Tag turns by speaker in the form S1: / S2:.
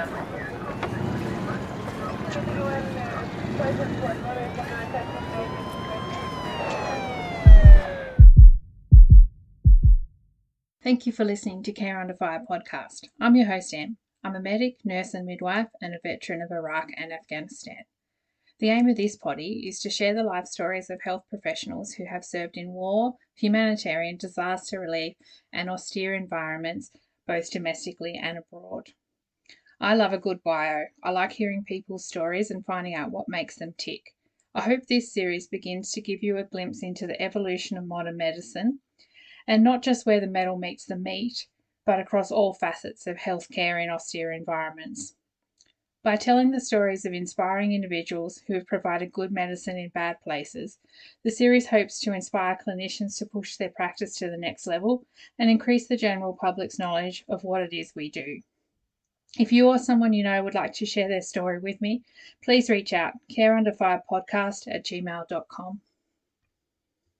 S1: Thank you for listening to Care Under Fire podcast. I'm your host, Em. I'm a medic, nurse, and midwife, and a veteran of Iraq and Afghanistan. The aim of this poddy is to share the life stories of health professionals who have served in war, humanitarian, disaster relief, and austere environments, both domestically and abroad. I love a good bio. I like hearing people's stories and finding out what makes them tick. I hope this series begins to give you a glimpse into the evolution of modern medicine and not just where the metal meets the meat, but across all facets of healthcare in austere environments. By telling the stories of inspiring individuals who have provided good medicine in bad places, the series hopes to inspire clinicians to push their practice to the next level and increase the general public's knowledge of what it is we do. If you or someone you know would like to share their story with me, please reach out careunderfirepodcast at gmail.com.